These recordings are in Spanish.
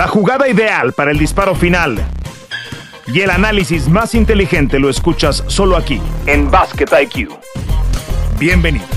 La jugada ideal para el disparo final y el análisis más inteligente lo escuchas solo aquí, en Basket IQ. Bienvenidos.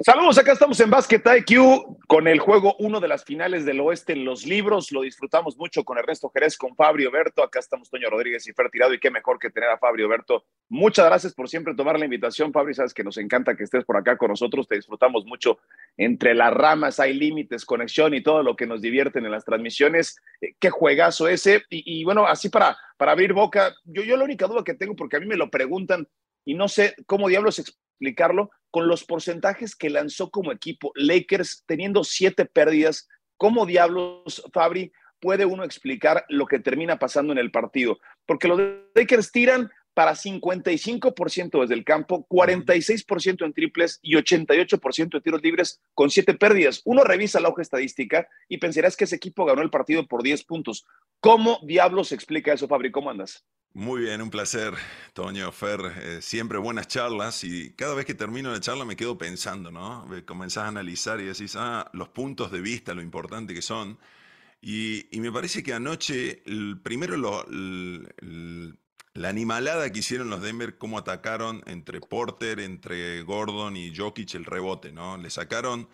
Saludos, acá estamos en Basket IQ con el juego uno de las finales del oeste en los libros. Lo disfrutamos mucho con Ernesto Jerez, con Fabio Berto. Acá estamos Toño Rodríguez y Fer Tirado. Y qué mejor que tener a Fabio Berto. Muchas gracias por siempre tomar la invitación, Fabio. Sabes que nos encanta que estés por acá con nosotros. Te disfrutamos mucho. Entre las ramas hay límites, conexión y todo lo que nos divierten en las transmisiones. Eh, qué juegazo ese. Y, bueno, así para, para abrir boca, yo, yo la única duda que tengo, porque a mí me lo preguntan y no sé cómo diablos explicarlo, con los porcentajes que lanzó como equipo Lakers teniendo siete pérdidas. ¿Cómo diablos, Fabri, puede uno explicar lo que termina pasando en el partido? Porque los Lakers tiran para 55% desde el campo, 46% en triples y 88% de tiros libres con siete pérdidas. Uno revisa la hoja estadística y pensarás que ese equipo ganó el partido por 10 puntos. ¿Cómo diablos se explica eso, Fabri? ¿Cómo andas? Muy bien, un placer, Toño, Fer. Eh, siempre buenas charlas y cada vez que termino la charla me quedo pensando, ¿no? Comenzás a analizar y decís, ah, los puntos de vista, lo importante que son. Y, me parece que anoche, el, primero lo, la animalada que hicieron los Denver, cómo atacaron entre Porter, entre Gordon y Jokic el rebote, ¿no? Le sacaron,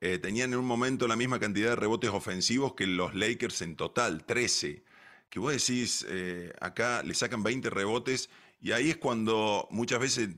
eh, tenían en un momento la misma cantidad de rebotes ofensivos que los Lakers en total, 13 que vos decís, eh, acá le sacan 20 rebotes y ahí es cuando muchas veces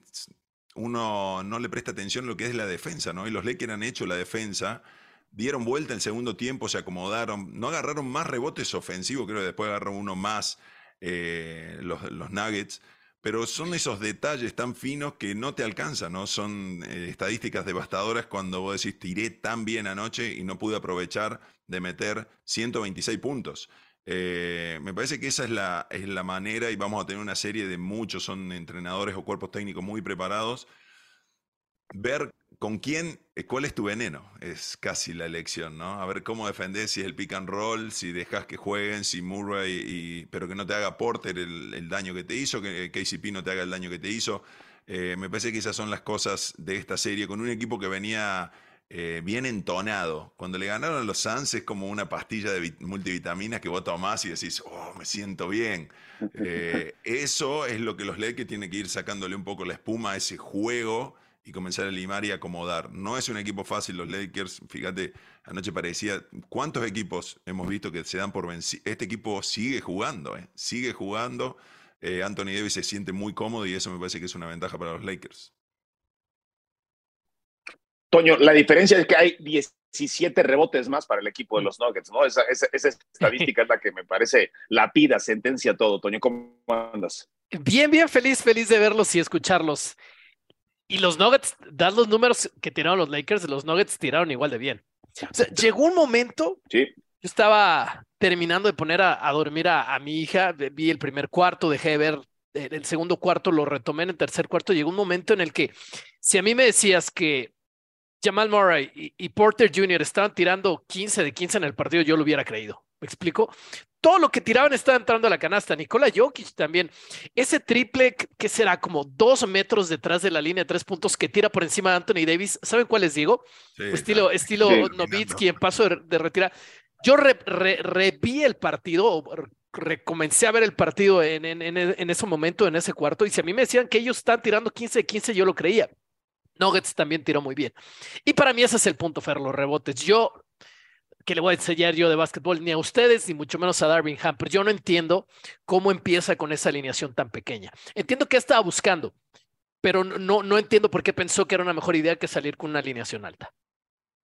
uno no le presta atención a lo que es la defensa, ¿no? Y los Lakers han hecho la defensa, dieron vuelta en segundo tiempo, se acomodaron, no agarraron más rebotes ofensivos, creo que después agarraron uno más eh, los, Nuggets, pero son esos detalles tan finos que no te alcanzan, ¿no? Son eh, estadísticas devastadoras cuando vos decís, tiré tan bien anoche y no pude aprovechar de meter 126 puntos. Eh, me parece que esa es la, es la manera y vamos a tener una serie de muchos, son entrenadores o cuerpos técnicos muy preparados. Ver con quién, eh, cuál es tu veneno, es casi la elección, ¿no? A ver cómo defendés, si es el pick and roll, si dejas que jueguen, si Murray, y, pero que no te haga Porter el, daño que te hizo, que KCP no te haga el daño que te hizo. Eh, me parece que esas son las cosas de esta serie, con un equipo que venía eh, bien entonado. Cuando le ganaron a los Suns es como una pastilla de multivitaminas que vos tomás y decís, oh, me siento bien. Eh, eso es lo que los Lakers tienen que ir sacándole un poco la espuma a ese juego y comenzar a limar y acomodar. No es un equipo fácil los Lakers. Fíjate, anoche parecía, ¿cuántos equipos hemos visto que se dan por vencidos? Este equipo sigue jugando, ¿eh? sigue jugando. Anthony Davis se siente muy cómodo y eso me parece que es una ventaja para los Lakers. Toño, la diferencia es que hay 17 rebotes más para el equipo de los Nuggets, ¿no? Esa, estadística es la que me parece la pida, sentencia todo. Toño, ¿cómo andas? Bien, bien feliz, feliz de verlos y escucharlos. Y los Nuggets, dan los números que tiraron los Lakers, los Nuggets tiraron igual de bien. O sea, llegó un momento, sí. yo estaba terminando de poner a, dormir a, mi hija, vi el primer cuarto, dejé de ver el segundo cuarto, lo retomé en el tercer cuarto, llegó un momento en el que si a mí me decías que Jamal Murray y, Porter Jr. estaban tirando 15 de 15 en el partido, yo lo hubiera creído. ¿Me explico? Todo lo que tiraban estaba entrando a la canasta. Nikola Jokic también. Ese triple que será como dos metros detrás de la línea de tres puntos que tira por encima de Anthony Davis. ¿Saben cuál les digo? estilo estilo Novitsky en paso de, retira. Yo reví el partido, recomencé a ver el partido en, en, en, ese momento, en ese cuarto, y si a mí me decían que ellos están tirando 15 de 15, yo lo creía. Nuggets también tiró muy bien. Y para mí ese es el punto, Fer, los rebotes. Yo, que le voy a enseñar yo de básquetbol, ni a ustedes, ni mucho menos a Darwin Ham, pero yo no entiendo cómo empieza con esa alineación tan pequeña. Entiendo que estaba buscando, pero no, no entiendo por qué pensó que era una mejor idea que salir con una alineación alta.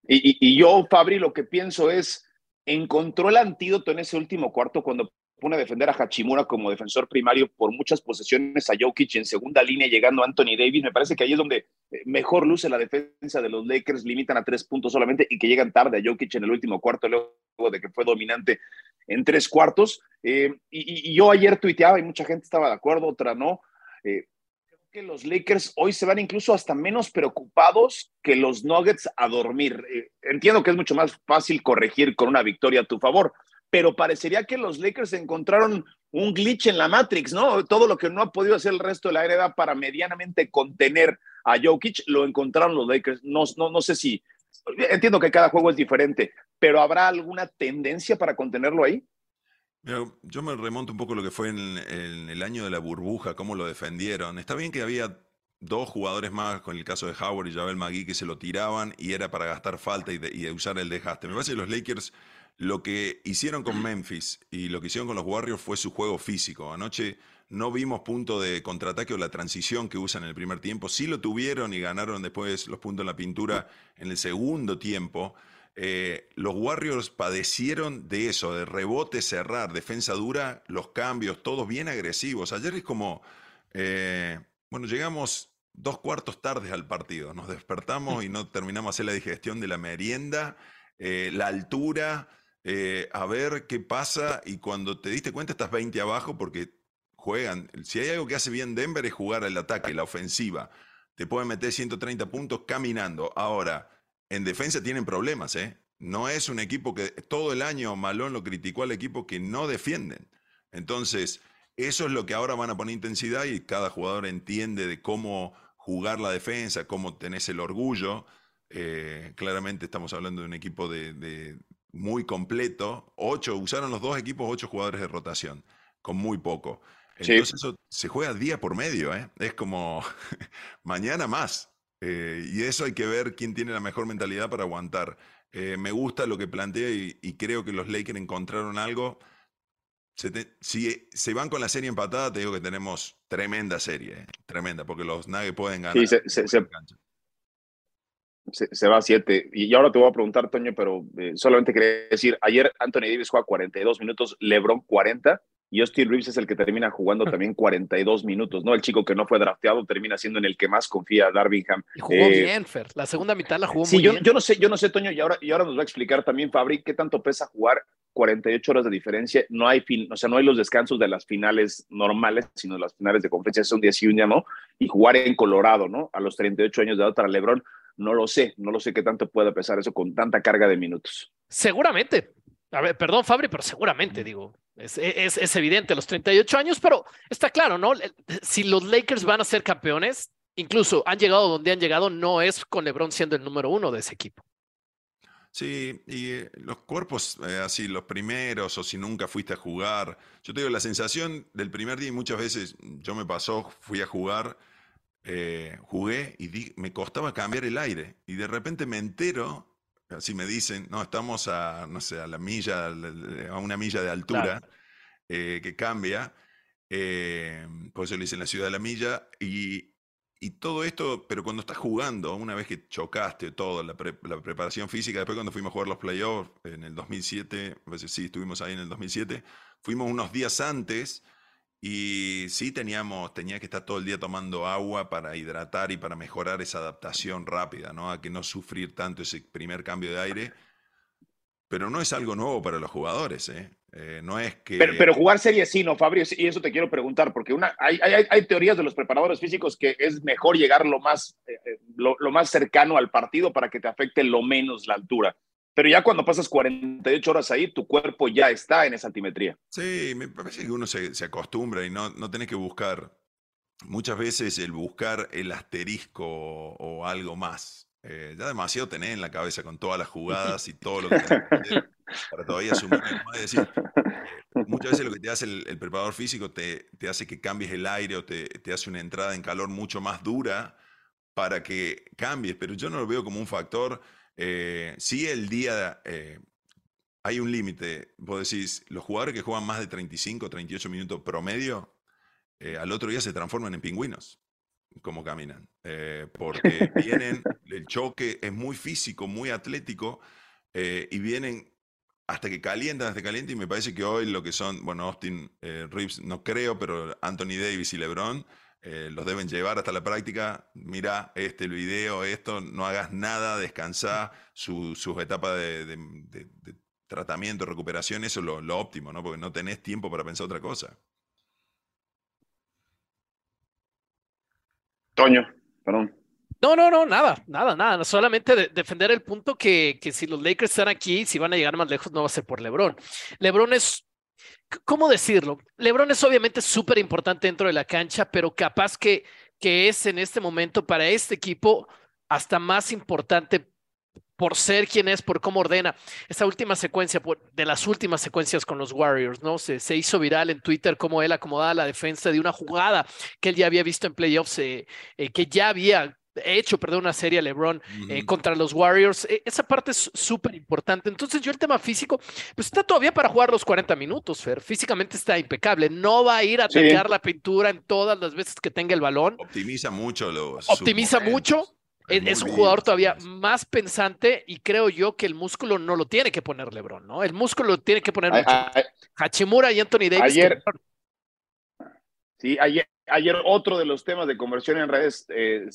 Y, y yo, Fabri, lo que pienso es, encontró el antídoto en ese último cuarto cuando pone a defender a Hachimura como defensor primario por muchas posesiones a Jokic en segunda línea, llegando a Anthony Davis. Me parece que ahí es donde eh, mejor luce la defensa de los Lakers, limitan a tres puntos solamente y que llegan tarde a Jokic en el último cuarto, luego de que fue dominante en tres cuartos. Eh, y, yo ayer tuiteaba y mucha gente estaba de acuerdo, otra no. Eh, creo que los Lakers hoy se van incluso hasta menos preocupados que los Nuggets a dormir. entiendo que es mucho más fácil corregir con una victoria a tu favor, pero parecería que los Lakers encontraron un glitch en la Matrix, ¿no? Todo lo que no ha podido hacer el resto de la era para medianamente contener a Jokic, lo encontraron los Lakers. No, no, no sé si, entiendo que cada juego es diferente, pero ¿habrá alguna tendencia para contenerlo ahí? yo me remonto un poco a lo que fue en, el año de la burbuja, cómo lo defendieron. Está bien que había dos jugadores más, con el caso de Howard y Javel McGee, que se lo tiraban y era para gastar falta y, y usar el desgaste. Me parece que los Lakers lo que hicieron con Memphis y lo que hicieron con los Warriors fue su juego físico. Anoche no vimos punto de contraataque o la transición que usan en el primer tiempo. Sí lo tuvieron y ganaron después los puntos en la pintura en el segundo tiempo. Eh, los Warriors padecieron de eso, de rebote, cerrar, defensa dura, los cambios, todos bien agresivos. Ayer es como, eh, bueno, llegamos dos cuartos tardes al partido, nos despertamos y no terminamos de hacer la digestión de la merienda, eh, la altura, a ver qué pasa y cuando te diste cuenta estás 20 abajo porque juegan. Si hay algo que hace bien Denver es jugar el ataque, la ofensiva. Te pueden meter 130 puntos caminando. Ahora, en defensa tienen problemas, ¿eh? No es un equipo que todo el año Malón lo criticó al equipo que no defienden. Entonces, eso es lo que ahora van a poner intensidad y cada jugador entiende de cómo jugar la defensa, cómo tenés el orgullo. Eh, claramente estamos hablando de un equipo de, muy completo. Ocho, usaron los dos equipos ocho jugadores de rotación, con muy poco. Entonces eso se juega día por medio, ¿eh? Es como mañana más. Eh, y eso hay que ver quién tiene la mejor mentalidad para aguantar. Eh, me gusta lo que plantea y, creo que los Lakers encontraron algo. si se van con la serie empatada, te digo que tenemos tremenda serie, tremenda, porque los Nuggets pueden ganar. Sí, se, va a siete. Y ahora te voy a preguntar, Toño, pero solamente quería decir, ayer Anthony Davis juega 42 minutos, LeBron 40 y Austin Reeves es el que termina jugando también 42 minutos, ¿no? El chico que no fue drafteado termina siendo en el que más confía Darvingham. Y jugó eh, bien, Fer. La segunda mitad la jugó muy yo, bien. Yo no sé, yo no sé, Toño, y ahora, y ahora nos va a explicar también Fabri qué tanto pesa jugar 48 horas de diferencia. No hay fin, o sea, no hay los descansos de las finales normales, sino las finales de conferencia son 10 y un ¿no? Y jugar en Colorado, ¿no? A los 38 años de edad para LeBron, no lo sé, no lo sé qué tanto puede pesar eso con tanta carga de minutos. Seguramente, a ver, perdón, Fabri, pero seguramente, digo, es, es, es, evidente los 38 años, pero está claro, ¿no? Si los Lakers van a ser campeones, incluso han llegado donde han llegado, no es con LeBron siendo el número uno de ese equipo. Sí, y eh, los cuerpos eh, así, los primeros, o si nunca fuiste a jugar. Yo te digo, la sensación del primer día, y muchas veces yo me pasó, fui a jugar, eh, jugué y me costaba cambiar el aire. Y de repente me entero Así me dicen, no, estamos a, no sé, a la milla, a una milla de altura eh, que cambia. Eh, por eso le dicen la ciudad de la milla. Y, todo esto, pero cuando estás jugando, una vez que chocaste todo, la, preparación física, después cuando fuimos a jugar los playoffs en el 2007, a veces sí, estuvimos ahí en el 2007, fuimos unos días antes y sí teníamos, tenía que estar todo el día tomando agua para hidratar y para mejorar esa adaptación rápida, ¿no? A que no sufrir tanto ese primer cambio de aire. Pero no es algo nuevo para los jugadores, ¿eh? eh no es que... Pero, jugar serie sí, ¿no, Fabio? Y eso te quiero preguntar, porque una, hay, hay, teorías de los preparadores físicos que es mejor llegar lo más, eh, eh, lo, lo más cercano al partido para que te afecte lo menos la altura. Pero ya cuando pasas 48 horas ahí, tu cuerpo ya está en esa altimetría. Sí, me parece que uno se, acostumbra y no, no tenés que buscar. Muchas veces el buscar el asterisco o, algo más. Eh, ya demasiado tenés en la cabeza con todas las jugadas y todo lo que tenés que hacer para todavía sumar. decir, eh, muchas veces lo que te hace el, preparador físico te, te, hace que cambies el aire o te, te hace una entrada en calor mucho más dura para que cambies, pero yo no lo veo como un factor eh, sí, el día eh, hay un límite. Vos decís, los jugadores que juegan más de 35, 38 minutos promedio, eh, al otro día se transforman en pingüinos, como caminan. porque vienen, el choque es muy físico, muy atlético, y vienen hasta que calientan, hasta que calientan, y me parece que hoy lo que son, bueno, Austin Reeves no creo, pero Anthony Davis y LeBron eh, los deben llevar hasta la práctica. Mira este el video, esto, no hagas nada, descansá, sus etapas de, tratamiento, recuperación, eso es lo, óptimo, ¿no? Porque no tenés tiempo para pensar otra cosa. Toño, perdón. No, no, no, nada, nada, nada. Solamente defender el punto que, que si los Lakers están aquí, si van a llegar más lejos, no va a ser por LeBron. LeBron es ¿cómo decirlo? Lebron es obviamente súper importante dentro de la cancha, pero capaz que, que es en este momento para este equipo hasta más importante por ser quien es, por cómo ordena. Esa última secuencia, de las últimas secuencias con los Warriors, ¿no? Se, se hizo viral en Twitter cómo él acomodaba la defensa de una jugada que él ya había visto en playoffs, eh, eh, que ya había hecho, perdón, una serie a LeBron eh, contra los Warriors. E, esa parte es súper importante. Entonces, yo el tema físico, pues está todavía para jugar los 40 minutos, Fer. Físicamente está impecable. No va a ir a sí. la pintura en todas las veces que tenga el balón. Optimiza mucho los. Optimiza mucho. Es, es un jugador todavía más pensante y creo yo que el músculo no lo tiene que poner LeBron, ¿no? El músculo lo tiene que poner mucho. Hachimura y Anthony Davis. Ayer, sí, ayer, ayer otro de los temas de conversión en redes, eh,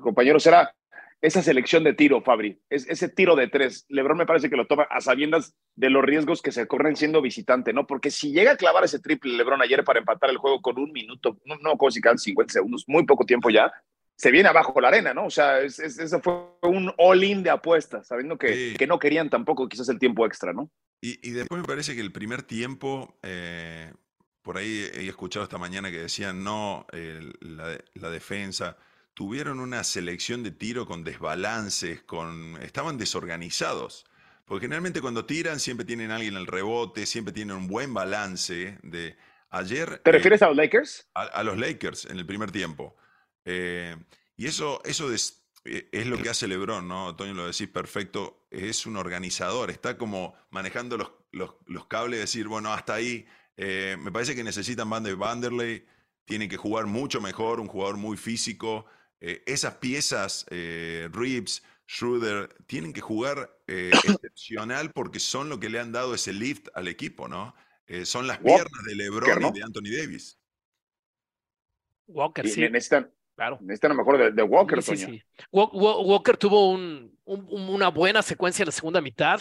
compañeros, era esa selección de tiro, Fabri, es, ese tiro de tres. Lebron me parece que lo toma a sabiendas de los riesgos que se corren siendo visitante, ¿no? Porque si llega a clavar ese triple Lebron ayer para empatar el juego con un minuto, no, no como si quedan 50 segundos, muy poco tiempo ya, se viene abajo la arena, ¿no? O sea, es, es, ese fue un all-in de apuestas, sabiendo que, sí. que, no querían tampoco quizás el tiempo extra, ¿no? Y, y después me parece que el primer tiempo, eh, por ahí he escuchado esta mañana que decían, no, eh, la, la, defensa, tuvieron una selección de tiro con desbalances, con, estaban desorganizados. Porque generalmente cuando tiran siempre tienen alguien en el rebote, siempre tienen un buen balance de... Ayer... ¿Te refieres eh, a los Lakers? A, a los Lakers en el primer tiempo. Eh, y eso, eso es, es, lo que hace Lebron, ¿no? Toño lo decís perfecto, es un organizador, está como manejando los, los, los cables, decir, bueno, hasta ahí, eh, me parece que necesitan Van de Vanderlei, tienen que jugar mucho mejor, un jugador muy físico, eh, esas piezas, eh, Reeves, Schroeder, tienen que jugar excepcional porque son lo que le han dado ese lift al equipo, ¿no? son las piernas de Lebron no? y de Anthony Davis. Walker, y sí. Necesitan, Claro. Necesitan a lo mejor de, de Walker, sí, sí, sí. Walker tuvo un, un, una buena secuencia en la segunda mitad.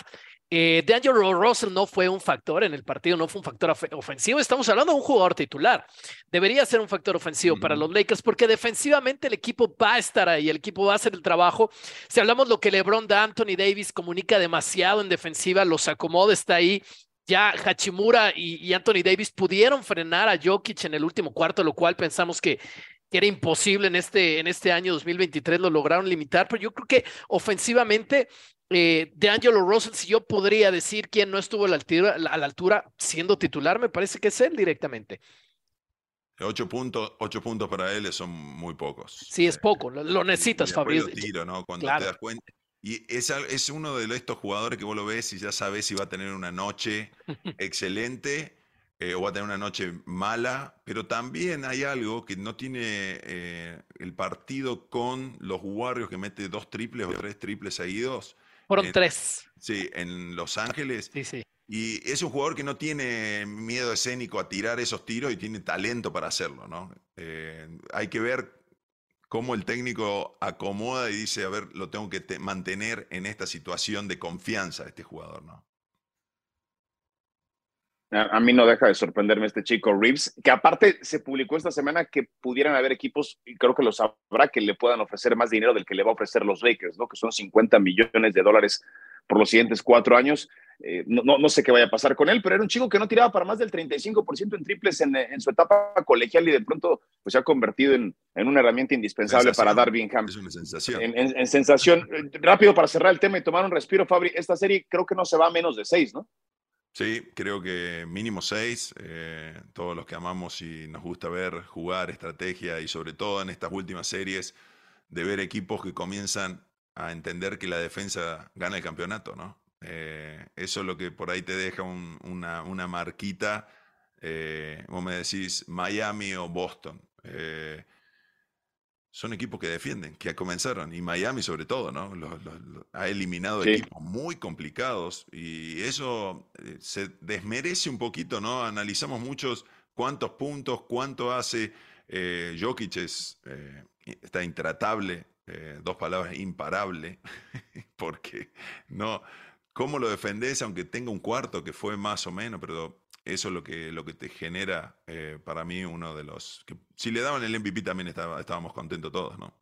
Eh, D'Angelo Russell no fue un factor en el partido, no fue un factor ofensivo. Estamos hablando de un jugador titular. Debería ser un factor ofensivo mm -hmm. para los Lakers porque defensivamente el equipo va a estar ahí, el equipo va a hacer el trabajo. Si hablamos lo que LeBron da, Anthony Davis comunica demasiado en defensiva, los acomoda, está ahí. Ya Hachimura y, y Anthony Davis pudieron frenar a Jokic en el último cuarto, lo cual pensamos que que era imposible en este, en este año 2023, lo lograron limitar, pero yo creo que ofensivamente, eh, de Angelo Russell, si yo podría decir quién no estuvo a la, altura, a la altura siendo titular, me parece que es él directamente. Ocho puntos, ocho puntos para él son muy pocos. Sí, es poco, lo, lo necesitas, tiro, ¿no? Cuando claro. te das cuenta. Y es, es uno de estos jugadores que vos lo ves y ya sabes si va a tener una noche excelente eh, o va a tener una noche mala, pero también hay algo que no tiene eh, el partido con los Warriors que mete dos triples o tres triples seguidos. Fueron en, tres. Sí, en Los Ángeles. Sí, sí. Y es un jugador que no tiene miedo escénico a tirar esos tiros y tiene talento para hacerlo, ¿no? Eh, hay que ver cómo el técnico acomoda y dice, a ver, lo tengo que mantener en esta situación de confianza este jugador, ¿no? A, mí no deja de sorprenderme este chico Reeves, que aparte se publicó esta semana que pudieran haber equipos, y creo que lo sabrá, que le puedan ofrecer más dinero del que le va a ofrecer los Lakers, ¿no? que son 50 millones de dólares por los siguientes cuatro años. Eh, no, no, no, sé qué vaya a pasar con él, pero era un chico que no tiraba para más del 35% en triples en, en, su etapa colegial y de pronto pues, se ha convertido en, en una herramienta indispensable sensación. para Darvingham. Es una sensación. En, en, sensación. Rápido para cerrar el tema y tomar un respiro, Fabri, esta serie creo que no se va a menos de seis, ¿no? Sí, creo que mínimo seis. Eh, todos los que amamos y nos gusta ver jugar estrategia y sobre todo en estas últimas series de ver equipos que comienzan a entender que la defensa gana el campeonato, ¿no? Eh, eso es lo que por ahí te deja un, una, una, marquita. Eh, vos me decís Miami o Boston. Son equipos que defienden, que comenzaron, y Miami sobre todo, ¿no? Ha eliminado sí. equipos muy complicados y eso eh, se desmerece un poquito, ¿no? Analizamos muchos cuántos puntos, cuánto hace. Eh, Jokic es, eh, está intratable, eh, dos palabras, imparable, porque no, ¿cómo lo defendés aunque tenga un cuarto que fue más o menos, pero eso es lo que, lo que te genera eh, para mí uno de los... Que, si le daban el MVP también estaba, estábamos contentos todos, ¿no?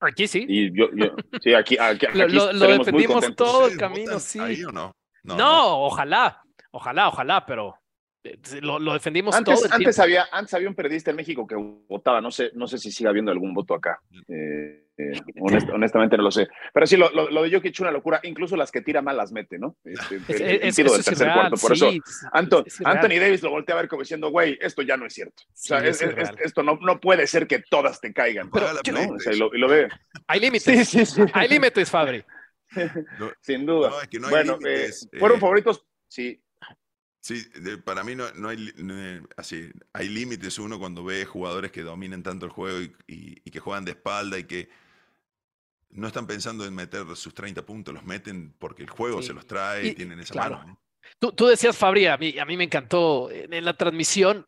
Aquí sí. Y yo, yo sí, aquí, aquí, aquí lo, lo defendimos todo el camino, sí. ¿Ahí o no? No, no, no? ojalá, ojalá, ojalá, pero eh, lo, lo defendimos antes, todo el antes había antes había un periodista en México que votaba no sé no sé si sigue habiendo algún voto acá eh, honestamente no lo sé. Pero sí, lo, lo, de Jokic es una locura. Incluso las que tira mal las mete, ¿no? Este, es, el, del tercer cuarto. Por eso, Anthony Davis lo voltea a ver como diciendo, güey, esto ya no es cierto. o sea, esto no, no puede ser que todas te caigan. Pero, ¿no? y, lo, ve. Hay límites. Hay límites, Fabri. Sin duda. bueno, eh, fueron eh, favoritos, sí. Sí, para mí no, no hay así, hay límites uno cuando ve jugadores que dominen tanto el juego y, que juegan de espalda y que no están pensando en meter sus 30 puntos, los meten porque el juego se los trae y, tienen esa mano. Tú, tú, decías, Fabri, a mí, a mí me encantó en, la transmisión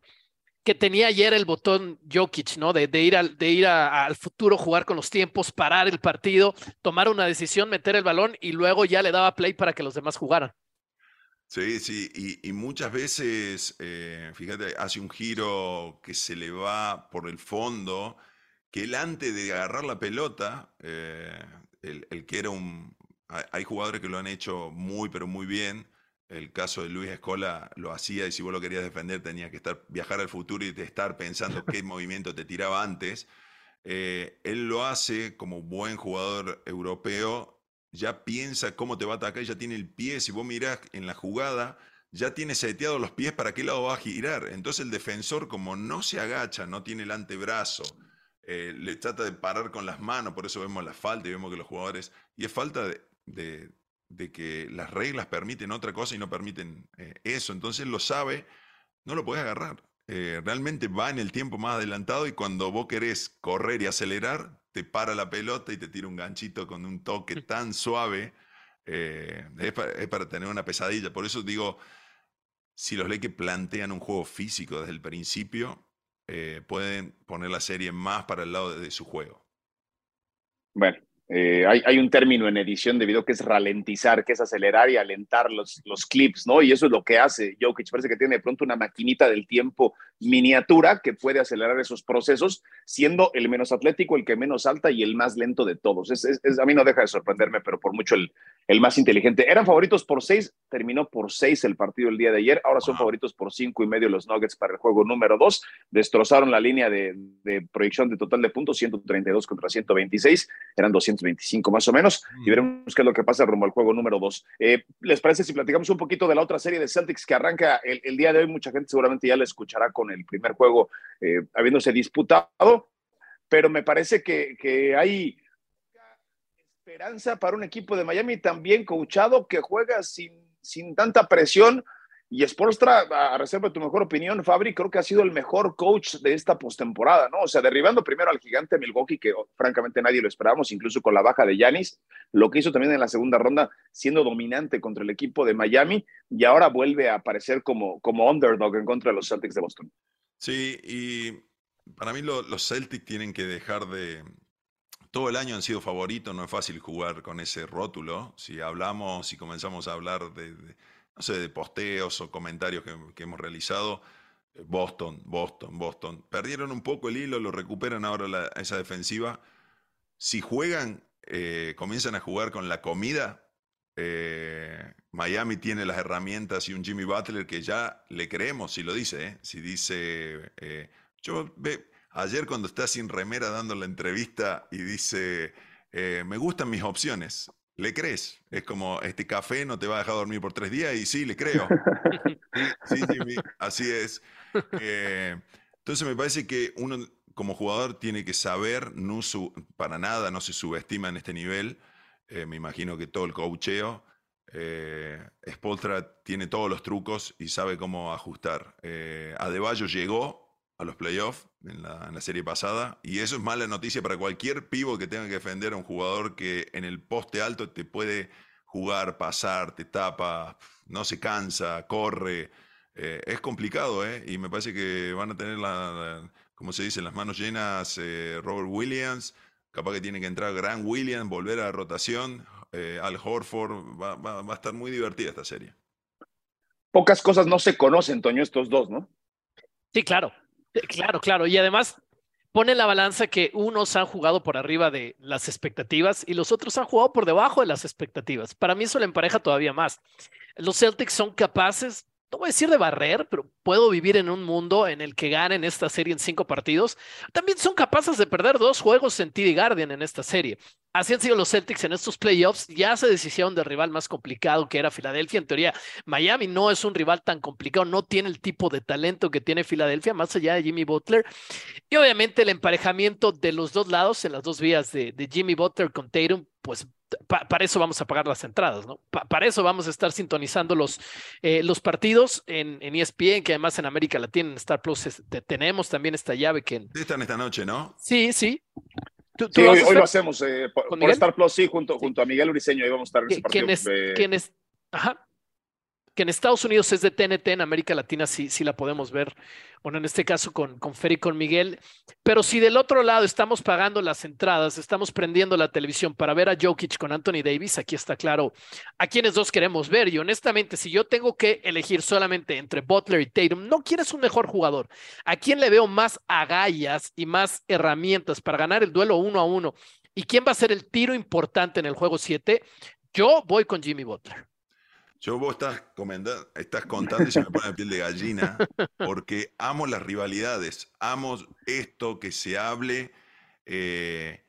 que tenía ayer el botón Jokic, ¿no? De, de ir, al, de ir al futuro, jugar con los tiempos, parar el partido, tomar una decisión, meter el balón y luego ya le daba play para que los demás jugaran. Sí, sí, y, muchas veces, eh, fíjate, hace un giro que se le va por el fondo, que él antes de agarrar la pelota, eh, el, que era un... Hay jugadores que lo han hecho muy, pero muy bien. El caso de Luis Escola lo hacía y si vos lo querías defender tenías que estar, viajar al futuro y estar pensando qué movimiento te tiraba antes. Eh, él lo hace como buen jugador europeo ya piensa cómo te va a atacar, ya tiene el pie, si vos mirás en la jugada, ya tiene seteados los pies para qué lado va a girar. Entonces el defensor, como no se agacha, no tiene el antebrazo, eh, le trata de parar con las manos, por eso vemos la falta y vemos que los jugadores, y es falta de, que las reglas permiten otra cosa y no permiten eh, eso. Entonces lo sabe, no lo puedes agarrar. Eh, realmente va en el tiempo más adelantado y cuando vos querés correr y acelerar, te para la pelota y te tira un ganchito con un toque tan suave. Es, para, tener una pesadilla. Por eso digo, si los Lakers plantean un juego físico desde el principio, eh, pueden poner la serie más para el lado de su juego. Bueno, eh, hay, un término en edición de video que es ralentizar, que es acelerar y alentar los, los clips, ¿no? Y eso es lo que hace Jokic. Parece que tiene de pronto una maquinita del tiempo miniatura que puede acelerar esos procesos, siendo el menos atlético, el que menos salta y el más lento de todos. Es, a mí no deja de sorprenderme, pero por mucho el, el más inteligente. Eran favoritos por seis, terminó por seis el partido el día de ayer. Ahora son favoritos por cinco y medio los Nuggets para el juego número dos. Destrozaron la línea de, de proyección de total de puntos, 132 contra 126. Eran 200 25 más o menos, y veremos qué es lo que pasa rumbo al juego número 2. Eh, ¿Les parece si platicamos un poquito de la otra serie de Celtics que arranca el, día de hoy? Mucha gente seguramente ya la escuchará con el primer juego eh, habiéndose disputado, pero me parece que, que hay esperanza para un equipo de Miami también coachado que juega sin, sin tanta presión y Spolstra, a reserva de tu mejor opinión, Fabri, creo que ha sido el mejor coach de esta postemporada, ¿no? O sea, derribando primero al gigante Milwaukee, que francamente nadie lo esperábamos, incluso con la baja de Yanis, lo que hizo también en la segunda ronda, siendo dominante contra el equipo de Miami, y ahora vuelve a aparecer como, como underdog en contra de los Celtics de Boston. Sí, y para mí los Celtics tienen que dejar de, todo el año han sido favoritos, no es fácil jugar con ese rótulo. Si hablamos, si comenzamos a hablar de, no sé, de posteos o comentarios que, hemos realizado. Eh, Boston, Boston, Boston. Perdieron un poco el hilo, lo recuperan ahora esa defensiva. Si juegan, eh, comienzan a jugar con la comida, eh, Miami tiene las herramientas y un Jimmy Butler que ya le creemos si lo dice. Si dice, yo ve, ayer cuando está sin remera dando la entrevista y dice, me gustan mis opciones le crees. Es como, este café no te va a dejar dormir por tres días y sí, le creo. sí, Jimmy, así es. Eh, entonces me parece que uno como jugador tiene que saber, no para nada no se subestima en este nivel. Eh, me imagino que todo el coacheo. Eh, Spoltra tiene todos los trucos y sabe cómo ajustar. Eh, Adebayo llegó a los playoffs en la, serie pasada. Y eso es mala noticia para cualquier pivo que tenga que defender a un jugador que en el poste alto te puede jugar, pasar, te tapa, no se cansa, corre. Eh, es complicado, ¿eh? Y me parece que van a tener, la, como se dice, las manos llenas eh, Robert Williams. Capaz que tiene que entrar Grant Williams, volver a la rotación. Eh, Al Horford. Va, va a estar muy divertida esta serie. Pocas cosas no se conocen, Toño, estos dos, ¿no? Sí, claro. Claro, claro. Y además pone la balanza que unos han jugado por arriba de las expectativas y los otros han jugado por debajo de las expectativas. Para mí eso le empareja todavía más. Los Celtics son capaces no voy a decir de barrer, pero puedo vivir en un mundo en el que ganen esta serie en cinco partidos. También son capaces de perder dos juegos en TD Guardian en esta serie. Así han sido los Celtics en estos playoffs. Ya se deshicieron del rival más complicado que era Filadelfia. En teoría, Miami no es un rival tan complicado, no tiene el tipo de talento que tiene Filadelfia, más allá de Jimmy Butler. Y obviamente el emparejamiento de los dos lados, en las dos vías de, Jimmy Butler con Tatum, pues para eso vamos a pagar las entradas, ¿no? para eso vamos a estar sintonizando los, eh, los partidos en, en, ESPN, que además en América Latina, en Star Plus, tenemos también esta llave que... Están esta noche, ¿no? Sí, sí sí, hoy, lo hacemos eh, por, Star Plus, sí, junto, junto a Miguel Uriseño, ahí vamos a estar en ese partido. ¿Quién es, ajá, que en Estados Unidos es de TNT, en América Latina sí, sí la podemos ver, bueno, en este caso con, con Fer y con Miguel, pero si del otro lado estamos pagando las entradas, estamos prendiendo la televisión para ver a Jokic con Anthony Davis, aquí está claro a quienes dos queremos ver, y honestamente, si yo tengo que elegir solamente entre Butler y Tatum, no quieres un mejor jugador, ¿a quién le veo más agallas y más herramientas para ganar el duelo uno a uno? ¿Y quién va a ser el tiro importante en el juego 7? Yo voy con Jimmy Butler. Yo vos estás, estás contando y se me pone la piel de gallina, porque amo las rivalidades, amo esto que se hable. Eh,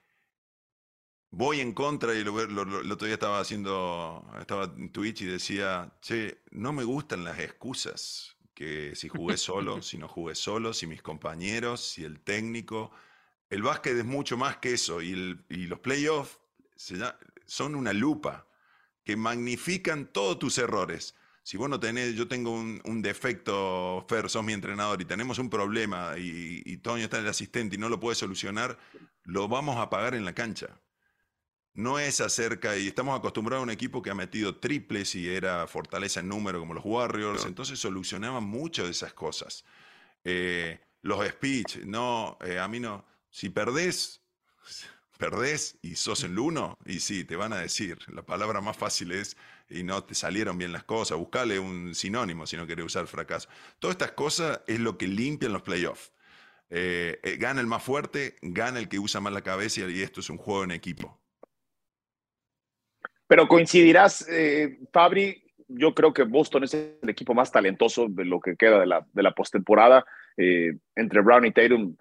voy en contra, y el otro día estaba haciendo, estaba en Twitch y decía, che, no me gustan las excusas, que si jugué solo, si no jugué solo, si mis compañeros, si el técnico. El básquet es mucho más que eso, y, y los playoffs son una lupa que magnifican todos tus errores. Si vos no tenés, yo tengo un, defecto, Fer, sos mi entrenador y tenemos un problema y, y Toño está el asistente y no lo puede solucionar, lo vamos a pagar en la cancha. No es acerca, y estamos acostumbrados a un equipo que ha metido triples y era fortaleza en número como los Warriors, entonces solucionaban muchas de esas cosas. Eh, los speech, no, eh, a mí no, si perdés, perdés y sos el uno, y sí, te van a decir, la palabra más fácil es, y no te salieron bien las cosas, buscale un sinónimo si no querés usar fracaso. Todas estas cosas es lo que limpian los playoffs. Eh, eh, gana el más fuerte, gana el que usa más la cabeza y esto es un juego en equipo. Pero coincidirás, eh, Fabri, yo creo que Boston es el equipo más talentoso de lo que queda de la, de la postemporada. entre Brown y Tatum,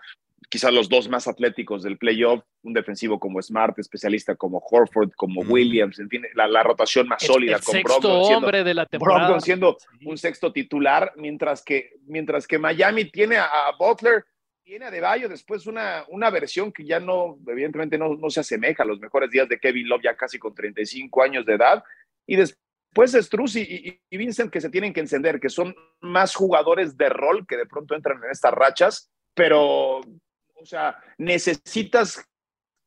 quizás los dos más atléticos del playoff, un defensivo como Smart, especialista como Horford, como Williams, en fin, la, rotación más sólida con sexto hombre de la temporada. siendo un sexto titular, mientras que, mientras que Miami tiene a, Butler, tiene a Deballo después una, una versión que ya no, evidentemente no, no se asemeja a los mejores días de Kevin Love, ya casi con 35 años de edad, y después Struz y, y Vincent que se tienen que encender, que son más jugadores de rol que de pronto entran en estas rachas, pero o sea, necesitas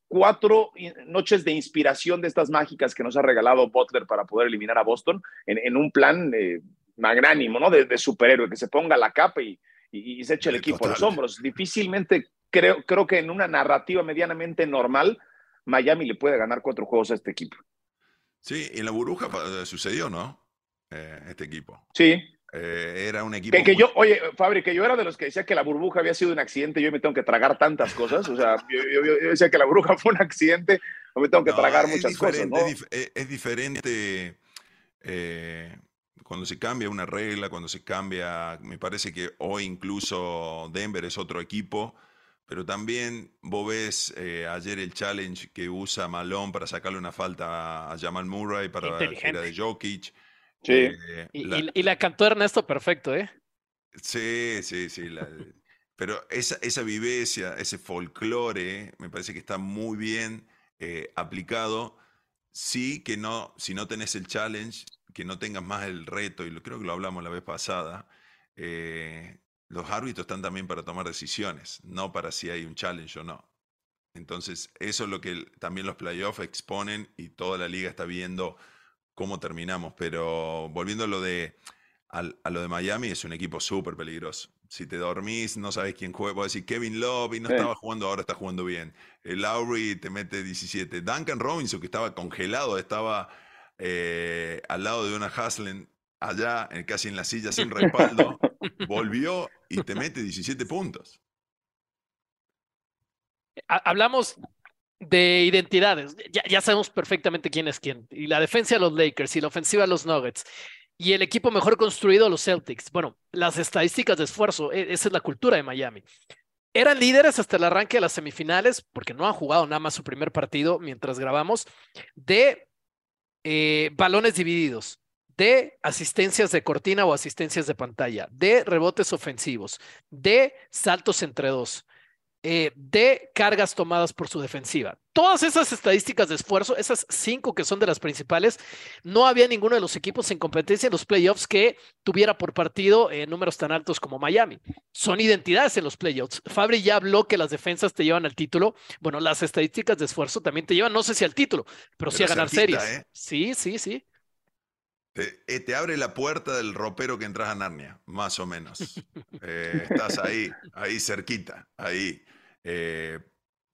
cuatro noches de inspiración de estas mágicas que nos ha regalado Butler para poder eliminar a Boston en, un plan eh, magnánimo, ¿no? De, superhéroe, que se ponga la capa y, se eche el equipo a los hombros. Difícilmente creo, creo que en una narrativa medianamente normal, Miami le puede ganar cuatro juegos a este equipo. Sí, en la burbuja sucedió, ¿no? Eh, este equipo. Sí, eh, era un equipo. Que, yo, oye, Fabri, que yo era de los que decía que la burbuja había sido un accidente, yo me tengo que tragar tantas cosas. O sea, yo, decía que la burbuja fue un accidente, yo me tengo que tragar muchas cosas. Es, diferente eh, cuando se cambia una regla, cuando se cambia. Me parece que hoy incluso Denver es otro equipo. Pero también vos ves eh, ayer el challenge que usa Malone para sacarle una falta a Jamal Murray para la gira de Jokic. Sí. Eh, y, la... cantó Ernesto perfecto, ¿eh? Sí, sí, sí. pero esa, esa vivencia, ese folclore, me parece que está muy bien eh, aplicado. Sí que no, si no tenés el challenge, que no tengas más el reto, y lo, creo que lo hablamos la vez pasada, eh, los árbitros están también para tomar decisiones, no para si hay un challenge o no. Entonces, eso es lo que también los playoffs exponen y toda la liga está viendo cómo terminamos. Pero volviendo a lo de, a, lo de Miami, es un equipo súper peligroso. Si te dormís, no sabes quién juega. Puedes decir Kevin Love y no estaba jugando, ahora está jugando bien. El Lowry te mete 17. Duncan Robinson, que estaba congelado, estaba eh, al lado de una Haslem allá, casi en la silla sin respaldo, volvió y te mete 17 puntos. Hablamos de identidades. Ya, ya, sabemos perfectamente quién es quién. Y la defensa de los Lakers y la ofensiva de los Nuggets. y el equipo mejor construido, los Celtics. Bueno, las estadísticas de esfuerzo, e, esa es la cultura de Miami. Eran líderes hasta el arranque de las semifinales, porque no han jugado nada más su primer partido mientras grabamos, de eh, balones divididos, de asistencias de cortina o asistencias de pantalla, de rebotes ofensivos, de saltos entre dos, eh, de cargas tomadas por su defensiva. Todas esas estadísticas de esfuerzo, esas cinco que son de las principales, no había ninguno de los equipos en competencia en los playoffs que tuviera por partido eh, números tan altos como Miami. Son identidades en los playoffs. Fabri ya habló que las defensas te llevan al título. Bueno, las estadísticas de esfuerzo también te llevan, no sé si al título, pero, sí a ganar series. ¿eh? Sí, sí, sí. Te, te, abre la puerta del ropero que entras a Narnia, más o menos. estás ahí, ahí cerquita, ahí. Eh,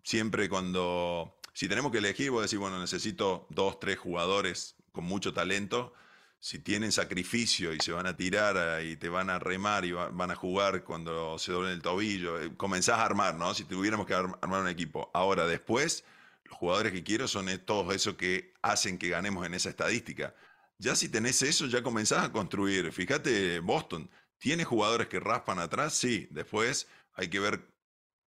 siempre cuando, si tenemos que elegir, voy a decir, bueno, necesito dos, tres jugadores con mucho talento. Si tienen sacrificio y se van a tirar y te van a remar y van a jugar cuando se doblen el tobillo, eh, comenzás a armar, ¿no? Si tuviéramos que armar un equipo. Ahora, después, los jugadores que quiero son todos esos que hacen que ganemos en esa estadística. Ya si tenés eso, ya comenzás a construir. Fíjate, Boston, ¿tiene jugadores que raspan atrás? Sí. Después hay que ver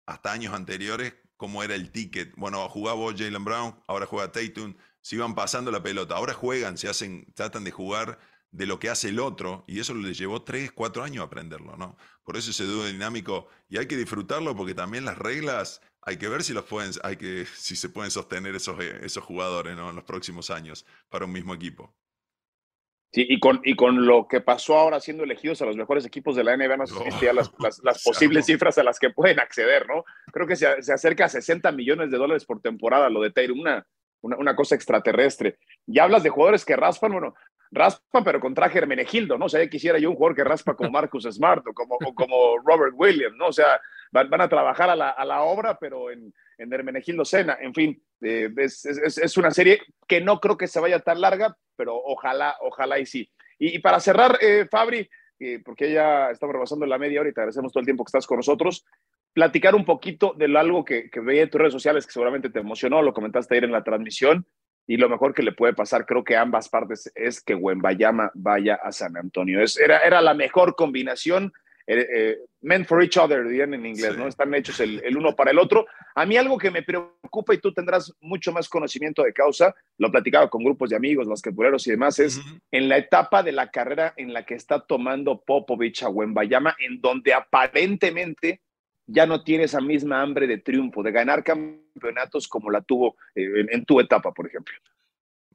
hasta años anteriores cómo era el ticket. Bueno, jugaba Jalen Brown, ahora juega Tatum, se iban pasando la pelota. Ahora juegan, se hacen, tratan de jugar de lo que hace el otro, y eso les llevó 3, 4 años aprenderlo, ¿no? Por eso ese dúo dinámico, y hay que disfrutarlo porque también las reglas, hay que ver si, los pueden, hay que, si se pueden sostener esos, esos jugadores en los próximos años para un mismo equipo. Sí, y con, y con lo que pasó ahora siendo elegidos a los mejores equipos de la NBA, no sé si las, las, posibles cifras a las que pueden acceder, ¿no? Creo que se, se, acerca a 60 millones de dólares por temporada lo de Taylor, una, una, una, cosa extraterrestre. Y hablas de jugadores que raspan, bueno, raspan, pero con traje Hermenegildo, ¿no? O sea, ya quisiera yo un jugador que raspa como Marcus Smart o como, como Robert Williams, ¿no? O sea, van, van a trabajar a la, a la obra, pero en, en Hermenegildo Sena. En fin, eh, es, es, es, una serie que no creo que se vaya tan larga, pero ojalá, ojalá y sí. Y, para cerrar, eh, Fabri, eh, porque ya estamos rebasando la media hora y te agradecemos todo el tiempo que estás con nosotros, platicar un poquito de algo que, veía en tus redes sociales que seguramente te emocionó, lo comentaste ayer en la transmisión, y lo mejor que le puede pasar, creo que ambas partes, es que Wembayama vaya a San Antonio. Es, era, era la mejor combinación eh, eh, meant for each other, dirían en inglés, ¿no? Están hechos el, el, uno para el otro. A mí algo que me preocupa y tú tendrás mucho más conocimiento de causa, lo he platicado con grupos de amigos, basquetboleros y demás, es uh -huh. en la etapa de la carrera en la que está tomando Popovich a Wembayama, en donde aparentemente ya no tiene esa misma hambre de triunfo, de ganar campeonatos como la tuvo eh, en, en tu etapa, por ejemplo.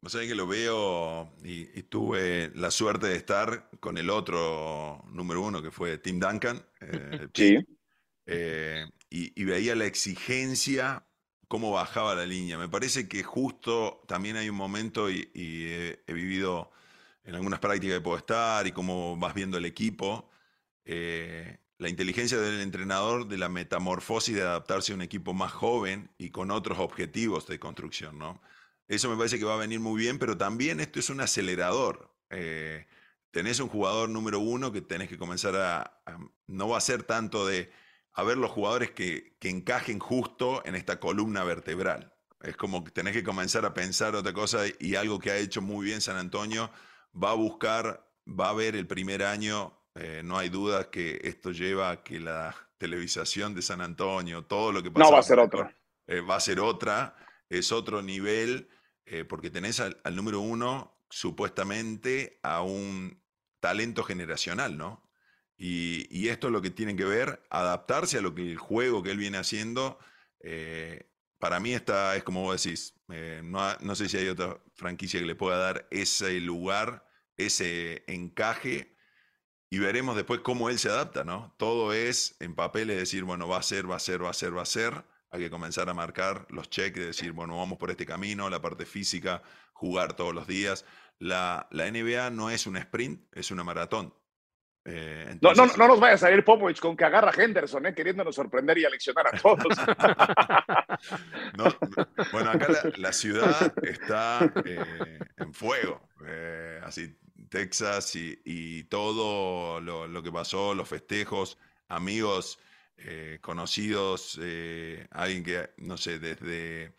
O sea que lo veo y, y, tuve la suerte de estar con el otro número uno que fue Tim Duncan. Eh, sí. Eh, y, y, veía la exigencia, cómo bajaba la línea. Me parece que justo también hay un momento y, y he, he, vivido en algunas prácticas que puedo estar y cómo vas viendo el equipo. Eh, la inteligencia del entrenador de la metamorfosis de adaptarse a un equipo más joven y con otros objetivos de construcción, ¿no? Eso me parece que va a venir muy bien, pero también esto es un acelerador. Eh, tenés un jugador número uno que tenés que comenzar a, a, No va a ser tanto de a ver los jugadores que, que, encajen justo en esta columna vertebral. Es como que tenés que comenzar a pensar otra cosa y algo que ha hecho muy bien San Antonio va a buscar, va a ver el primer año. Eh, no hay duda que esto lleva a que la televisación de San Antonio, todo lo que pasa. No va a ser otra. Eh, va a ser otra, es otro nivel eh, porque tenés al, número uno supuestamente a un talento generacional, ¿no? Y, y, esto es lo que tienen que ver, adaptarse a lo que el juego que él viene haciendo. Eh, para mí esta es como vos decís, eh, no, no, sé si hay otra franquicia que le pueda dar ese lugar, ese encaje, y veremos después cómo él se adapta, ¿no? Todo es en papel, es decir, bueno, va a ser, va a ser, va a ser, va a ser hay que comenzar a marcar los cheques, decir, bueno, vamos por este camino, la parte física, jugar todos los días. La, la NBA no es un sprint, es una maratón. Eh, entonces... no, no, no, nos vaya a salir Popovich con que agarra a Henderson, eh, queriéndonos sorprender y aleccionar a todos. no, bueno, acá la, la ciudad está eh, en fuego. Eh, así, Texas y, y todo lo, lo, que pasó, los festejos, amigos eh, conocidos, eh, alguien que, no sé, desde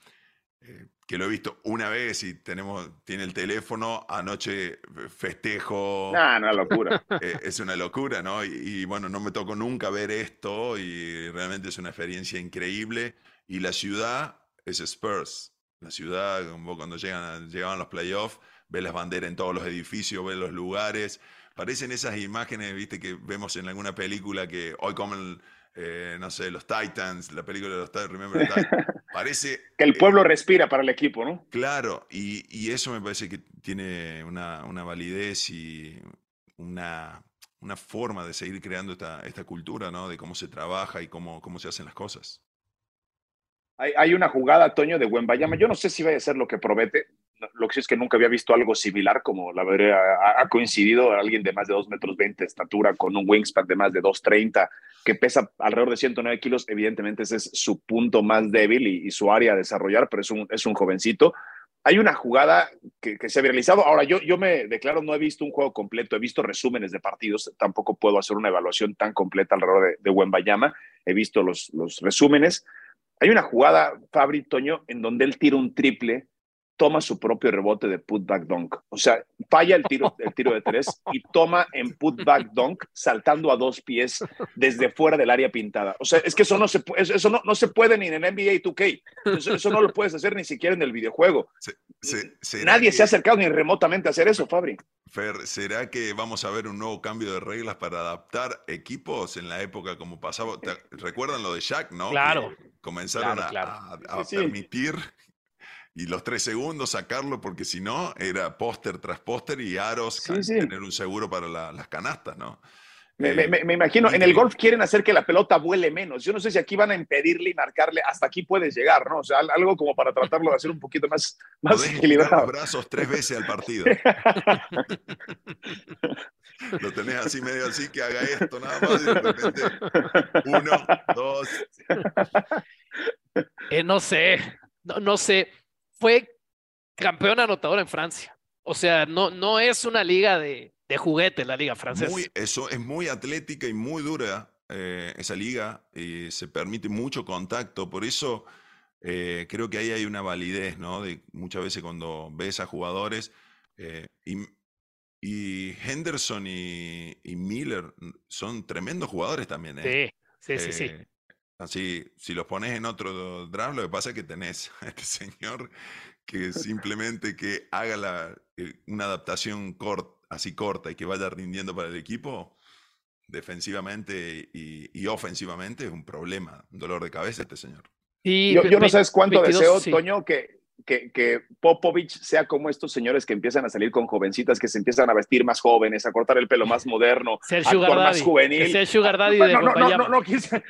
eh, que lo he visto una vez y tenemos, tiene el teléfono, anoche festejo. Ah, no, una locura. Eh, es una locura, ¿no? Y, bueno, no me tocó nunca ver esto y realmente es una experiencia increíble. Y la ciudad es Spurs. La ciudad, cuando llegan, llegaban los playoffs, ves las banderas en todos los edificios, ves los lugares. Parecen esas imágenes, viste, que vemos en alguna película que hoy comen eh, no sé, los Titans, la película de los Titans, Remember Titans. Parece. que el pueblo respira para el equipo, ¿no? Claro, y, eso me parece que tiene una, validez y una, una, forma de seguir creando esta, esta, cultura, ¿no? De cómo se trabaja y cómo, cómo se hacen las cosas. Hay, hay una jugada, Toño, de Wembayama. Yo no sé si va a ser lo que promete lo que sí es que nunca había visto algo similar, como la verdad ha, coincidido alguien de más de 2 metros 20 de estatura con un wingspan de más de 2.30 que pesa alrededor de 109 kilos. Evidentemente ese es su punto más débil y, su área a desarrollar, pero es un, es un jovencito. Hay una jugada que, se ha realizado. Ahora, yo, yo me declaro, no he visto un juego completo, he visto resúmenes de partidos, tampoco puedo hacer una evaluación tan completa alrededor de, de Wembayama, he visto los, los resúmenes. Hay una jugada, Fabri Toño, en donde él tira un triple toma su propio rebote de putback dunk. O sea, falla el tiro, el tiro de tres y toma en putback dunk saltando a dos pies desde fuera del área pintada. O sea, es que eso no se, eso no, no se puede ni en el NBA 2K. Eso, no lo puedes hacer ni siquiera en el videojuego. Nadie se ha acercado ni remotamente a hacer eso, Fabri. Fer, ¿será que vamos a ver un nuevo cambio de reglas para adaptar equipos en la época como pasaba? ¿Recuerdan lo de Shaq, no? Claro. comenzaron a, permitir y los tres segundos sacarlo porque si no era póster tras póster y aros, tener un seguro para las canastas, ¿no? Me, me, imagino, en el golf quieren hacer que la pelota vuele menos. Yo no sé si aquí van a impedirle y marcarle hasta aquí puedes llegar, ¿no? O sea, algo como para tratarlo de hacer un poquito más, más equilibrado. Los brazos tres veces al partido. Lo tenés así medio así que haga esto nada más y de repente uno, dos. Eh, no sé, no, no sé fue campeón anotador en Francia. O sea, no, no es una liga de, de juguete la liga francesa. eso es muy atlética y muy dura eh, esa liga y se permite mucho contacto. Por eso eh, creo que ahí hay una validez, ¿no? De muchas veces cuando ves a jugadores eh, y, y, Henderson y, Miller son tremendos jugadores también. Sí, sí, sí, sí. Así, si los pones en otro draft, lo que pasa es que tenés a este señor que simplemente que haga la, eh, una adaptación así corta y que vaya rindiendo para el equipo, defensivamente y, ofensivamente, es un problema, un dolor de cabeza este señor. Y yo, no sabes cuánto deseo, Toño, que, que, que, Popovich sea como estos señores que empiezan a salir con jovencitas, que se empiezan a vestir más jóvenes, a cortar el pelo más moderno, a actuar más juvenil. Que Sugar Daddy no, no, no, no, no, quise,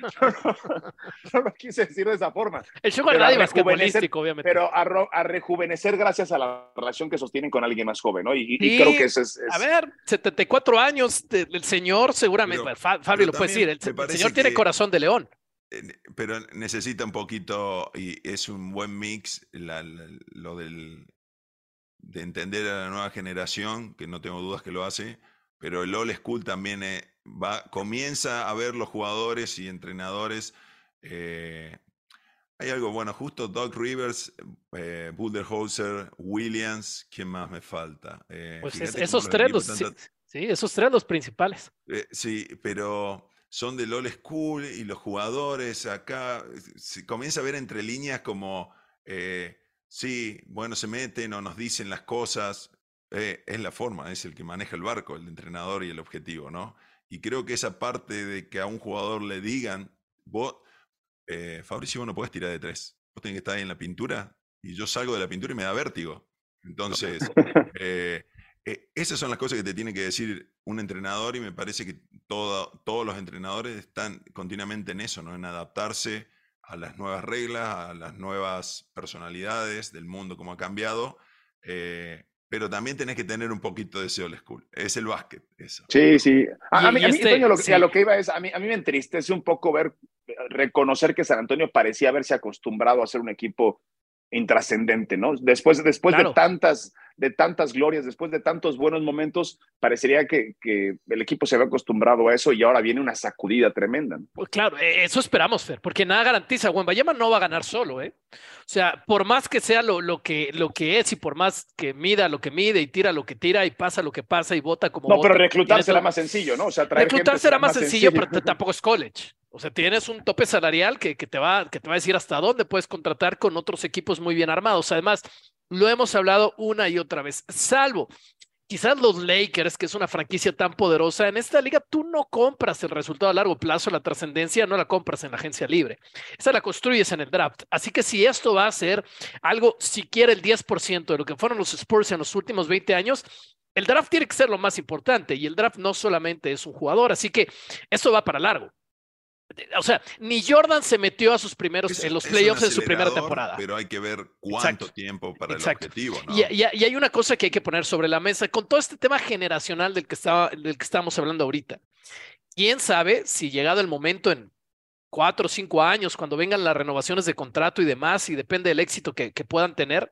no, lo quise decir de esa forma. El Sugar Daddy basquetbolístico, obviamente. Pero a, rejuvenecer gracias a la relación que sostienen con alguien más joven, ¿no? Y, creo que eso es, A ver, 74 años del señor, seguramente, Fabio lo puede decir, el, señor tiene corazón de león pero necesita un poquito, y es un buen mix, lo del, de entender a la nueva generación, que no tengo dudas que lo hace, pero el old school también eh, va, comienza a ver los jugadores y entrenadores. Eh, hay algo bueno, justo Doug Rivers, eh, Williams, ¿quién más me falta? Eh, pues esos tres, los, sí, esos tres los principales. sí, pero son del old school y los jugadores acá, se comienza a ver entre líneas como, eh, sí, bueno, se meten o nos dicen las cosas, eh, es la forma, es el que maneja el barco, el entrenador y el objetivo, ¿no? Y creo que esa parte de que a un jugador le digan, vos, eh, Fabricio, vos no podés tirar de tres, vos tenés que estar ahí en la pintura y yo salgo de la pintura y me da vértigo. Entonces, Eh, esas son las cosas que te tiene que decir un entrenador y me parece que todos los entrenadores están continuamente en eso, ¿no? en adaptarse a las nuevas reglas, a las nuevas personalidades del mundo, como ha cambiado. Eh, pero también tenés que tener un poquito de ese old school. Es el básquet, eso. Sí, sí. A, mí, este, lo, a lo que iba es, a mí, a mí me entristece un poco ver, reconocer que San Antonio parecía haberse acostumbrado a ser un equipo intrascendente, ¿no? Después, después de tantas de tantas glorias, después de tantos buenos momentos, parecería que, que el equipo se había acostumbrado a eso y ahora viene una sacudida tremenda. Pues claro, e, eso esperamos, Fer, porque nada garantiza. Bayama no va a ganar solo, ¿eh? O sea, por más que sea lo, lo, que, lo que es y por más que mida lo que mide y tira lo que tira y pasa lo que pasa y vota como. No, pero reclutar será más sencillo, ¿no? O sea, reclutar será más sencillo, pero tampoco es college. O sea, tienes un tope salarial que, que, te va, que te va a decir hasta dónde puedes contratar con otros equipos muy bien armados. Además, lo hemos hablado una y otra vez, salvo quizás los Lakers, que es una franquicia tan poderosa, en esta liga tú no compras el resultado a largo plazo, la trascendencia no la compras en la agencia libre. Esa la construyes en el draft. Así que si esto va a ser algo, siquiera el 10% de lo que fueron los Spurs en los últimos 20 años, el draft tiene que ser lo más importante y el draft no solamente es un jugador, así que esto va para largo. O sea, ni Jordan se metió a sus primeros en los playoffs en su primera temporada. Pero hay que ver cuánto tiempo para el objetivo. Y, hay una cosa que hay que poner sobre la mesa con todo este tema generacional del que, estaba, del que estamos hablando ahorita. ¿Quién sabe si llegado el momento en cuatro o cinco años, cuando vengan las renovaciones de contrato y demás, y depende del éxito que, que puedan tener,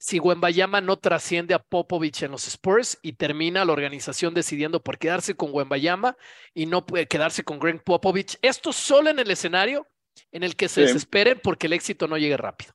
si Wembayama no trasciende a Popovich en los Spurs y termina la organización decidiendo por quedarse con Wembayama y no puede quedarse con Greg Popovich. Esto solo en el escenario en el que se desesperen porque el éxito no llegue rápido.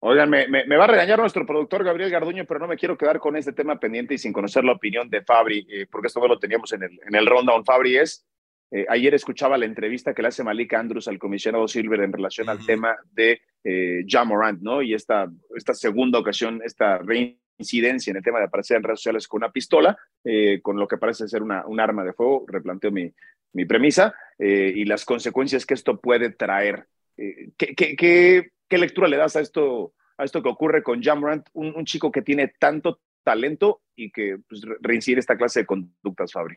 Oigan, me, va a regañar nuestro productor Gabriel Garduño, pero no me quiero quedar con este tema pendiente y sin conocer la opinión de Fabri, eh, porque esto lo teníamos en el, en el rundown. Fabri es, eh, ayer escuchaba la entrevista que le hace Malik Andrews al comisionado Silver en relación al tema de eh, Jamorant, ¿no? Y esta, esta segunda ocasión, esta reincidencia en el tema de aparecer en redes sociales con una pistola, eh, con lo que parece ser una, un arma de fuego, replanteo mi, mi premisa, eh, y las consecuencias que esto puede traer. ¿qué, qué, qué, lectura le das a esto, a esto que ocurre con Jamorant, un, un chico que tiene tanto talento y que pues, reincide esta clase de conductas, Fabri?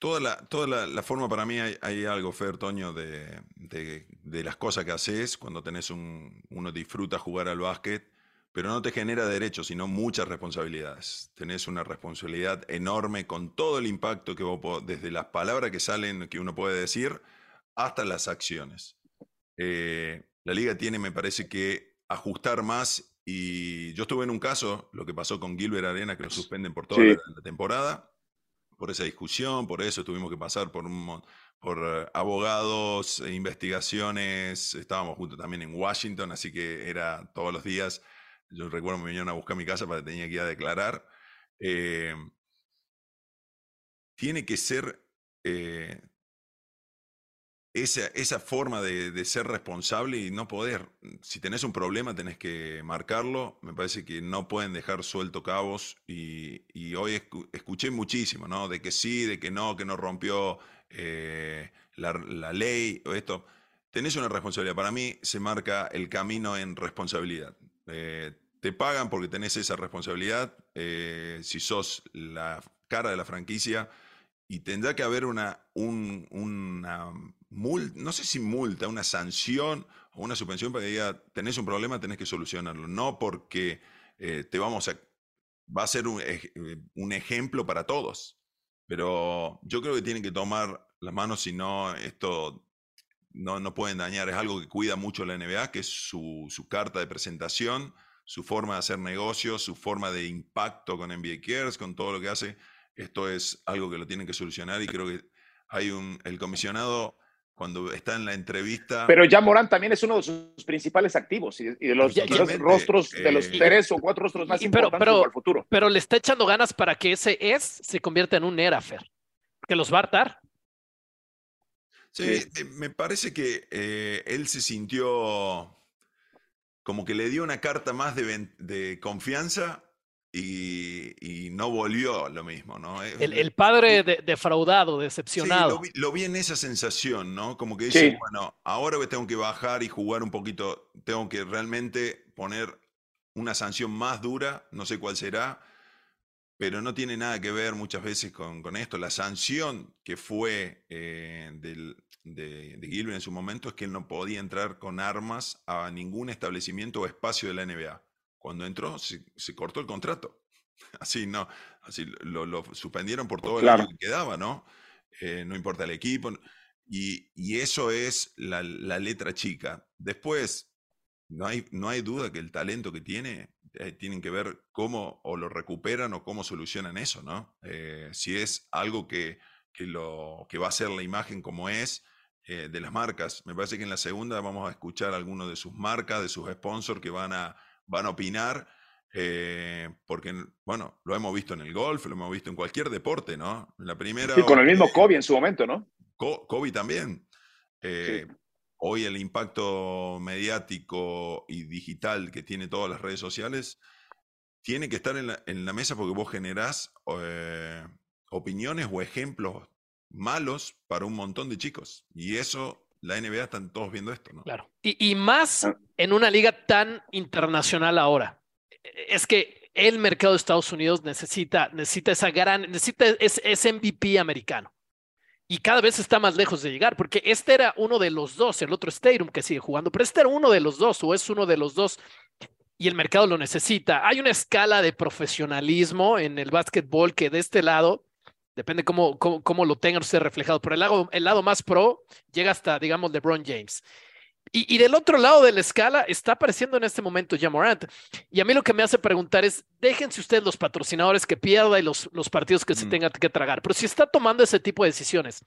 Toda la, toda la, forma para mí hay, algo, Fer, Toño, de, de, las cosas que haces cuando tenés un, uno disfruta jugar al básquet, pero no te genera derechos, sino muchas responsabilidades. Tenés una responsabilidad enorme con todo el impacto que vos, desde las palabras que salen, que uno puede decir, hasta las acciones. Eh, la liga tiene, me parece que, ajustar más y yo estuve en un caso, lo que pasó con Gilbert Arena, que lo suspenden por toda la temporada por esa discusión, por eso tuvimos que pasar por, por eh, abogados, e investigaciones, estábamos juntos también en Washington, así que era todos los días, yo recuerdo me vinieron a buscar mi casa para que tenía que ir a declarar. Eh, tiene que ser eh, esa, esa forma de, ser responsable y no poder. Si tenés un problema, tenés que marcarlo. Me parece que no pueden dejar suelto cabos. Y, hoy escuché muchísimo, ¿no? De que sí, de que no, que no rompió eh, la, ley o esto. Tenés una responsabilidad. Para mí se marca el camino en responsabilidad. Eh, te pagan porque tenés esa responsabilidad. Eh, si sos la cara de la franquicia y tendrá que haber una, una no sé si multa, una sanción o una suspensión para que diga, tenés un problema, tenés que solucionarlo. No porque eh, te vamos a, va a ser un, un, ejemplo para todos. Pero yo creo que tienen que tomar las manos, si no, esto no, no pueden dañar. Es algo que cuida mucho la NBA, que es su, su carta de presentación, su forma de hacer negocios, su forma de impacto con NBA Cares, con todo lo que hace esto es algo que lo tienen que solucionar y creo que hay un, el comisionado cuando está en la entrevista. Pero ya Morán también es uno de sus principales activos y, de los, rostros, de los eh, tres o cuatro rostros más importantes para el futuro. Pero le está echando ganas para que ese es se convierta en un Erafer, que los va a hartar. Sí, eh, me parece que eh, él se sintió como que le dio una carta más de, de confianza y, no volvió lo mismo, ¿no? El, padre defraudado, decepcionado. Sí, lo vi, en esa sensación, ¿no? Como que dice, bueno, ahora tengo que bajar y jugar un poquito, tengo que realmente poner una sanción más dura, no sé cuál será, pero no tiene nada que ver muchas veces con, esto. La sanción que fue eh, de, de Gilbert en su momento es que él no podía entrar con armas a ningún establecimiento o espacio de la NBA. Cuando entró, se, cortó el contrato. Así, no, así lo, suspendieron por todo el año que quedaba, ¿no? Eh, no importa el equipo. Y, eso es la, letra chica. Después, no hay, no hay duda que el talento que tiene eh, tienen que ver cómo o lo recuperan o cómo solucionan eso, ¿no? Eh, si es algo que, que, lo, que va a ser la imagen como es de las marcas. Me parece que en la segunda vamos a escuchar algunos de sus marcas, de sus sponsors que van a, van a opinar. porque, bueno, lo hemos visto en el golf, lo hemos visto en cualquier deporte, ¿no? En la primera. Sí, con el mismo Kobe en su momento, ¿no? Kobe también. Hoy el impacto mediático y digital que tiene todas las redes sociales tiene que estar en la, mesa porque vos generás eh, opiniones o ejemplos malos para un montón de chicos. Y eso, la NBA están todos viendo esto, ¿no? Claro. Y, más ah. en una liga tan internacional ahora. Es que el mercado de Estados Unidos necesita, necesita esa gran, necesita ese MVP americano y cada vez está más lejos de llegar, porque este era uno de los dos, el otro Stadium que sigue jugando, pero este era uno de los dos, o es uno de los dos, y el mercado lo necesita. Hay una escala de profesionalismo en el básquetbol que de este lado, depende cómo, cómo, lo tengan ustedes reflejado, pero el lado, el lado más pro llega hasta, digamos, LeBron James. Y, del otro lado de la escala está apareciendo en este momento Jamorant. Y a mí lo que me hace preguntar es, déjense ustedes los patrocinadores que pierda y los, los partidos que se tengan que tragar. Pero si está tomando ese tipo de decisiones,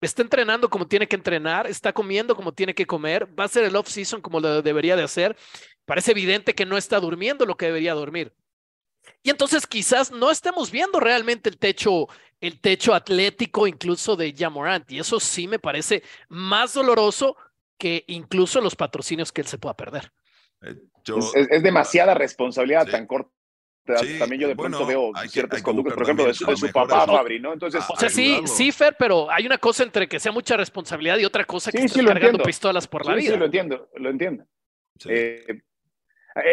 está entrenando como tiene que entrenar, está comiendo como tiene que comer, va a ser el off-season como lo debería de hacer, parece evidente que no está durmiendo lo que debería dormir. Y entonces quizás no estemos viendo realmente el techo, el techo atlético incluso de Jamorant. Y eso sí me parece más doloroso que incluso los patrocinios que él se pueda perder. Eh, es, demasiada responsabilidad tan corta. También yo de pronto veo ciertas conductas, por ejemplo, de su, papá, Fabri, ¿no? Entonces, o sea, sí, sí, Fer, pero hay una cosa entre que sea mucha responsabilidad y otra cosa que sí, estés cargando pistolas por la vida. Sí, lo entiendo, lo entiendo. Eh,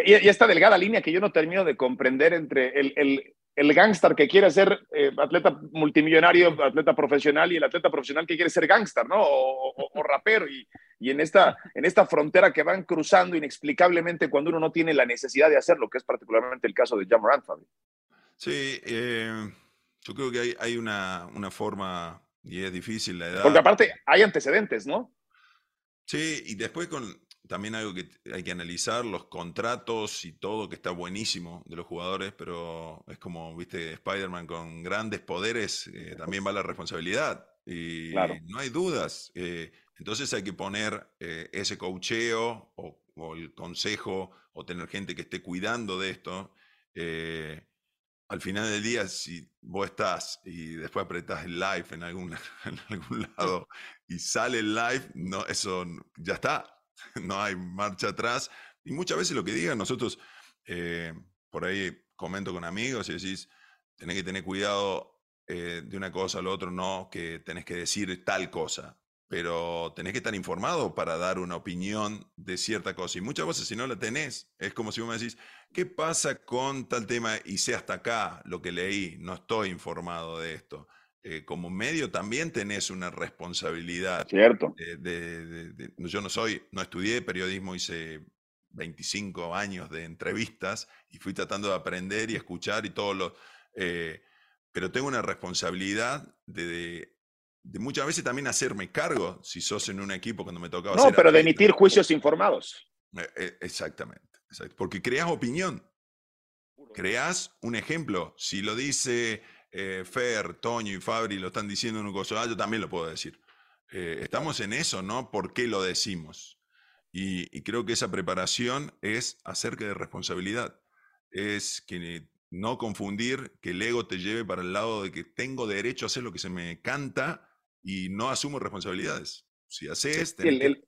y, esta delgada línea que yo no termino de comprender entre el, el, el gángster que quiere ser eh, atleta multimillonario, atleta profesional, y el atleta profesional que quiere ser gángster, ¿no? O, rapero. Y, y, en, esta, en esta frontera que van cruzando inexplicablemente cuando uno no tiene la necesidad de hacerlo, que es particularmente el caso de Jamorant, Fabi. Sí, eh, yo creo que hay, hay una, una, forma, y es difícil la edad. Porque aparte hay antecedentes, ¿no? Sí, y después con, también algo que hay que analizar, los contratos y todo, que está buenísimo de los jugadores, pero es como, viste, Spider-Man con grandes poderes, eh, también va la responsabilidad. Y no hay dudas. Eh, entonces hay que poner eh, ese cocheo o, el consejo o tener gente que esté cuidando de esto. al final del día, si vos estás y después apretás el live en algún, en algún lado y sale el live, no, eso ya está, no hay marcha atrás. Y muchas veces lo que digan, nosotros eh, por ahí comento con amigos y decís, tenés que tener cuidado eh, de una cosa al otro, no que tenés que decir tal cosa, pero tenés que estar informado para dar una opinión de cierta cosa. Y muchas veces si no la tenés, es como si vos me decís, ¿qué pasa con tal tema? Y sé hasta acá lo que leí, no estoy informado de esto. Eh, como medio también tenés una responsabilidad. Cierto. yo no soy, no estudié periodismo, hice 25 años de entrevistas y fui tratando de aprender y escuchar y todo lo... Eh, pero tengo una responsabilidad de, muchas veces también hacerme cargo, si sos en un equipo cuando me tocaba... No, pero de emitir juicios informados. Eh, exactamente, porque creas opinión, creas un ejemplo. Si lo dice eh, Fer, Toño y Fabri lo están diciendo en un coso, ah, yo también lo puedo decir. Eh, estamos en eso, ¿no? ¿Por qué lo decimos? Y, creo que esa preparación es acerca de responsabilidad. Es que no confundir que el ego te lleve para el lado de que tengo derecho a hacer lo que se me canta y no asumo responsabilidades. Si haces, el,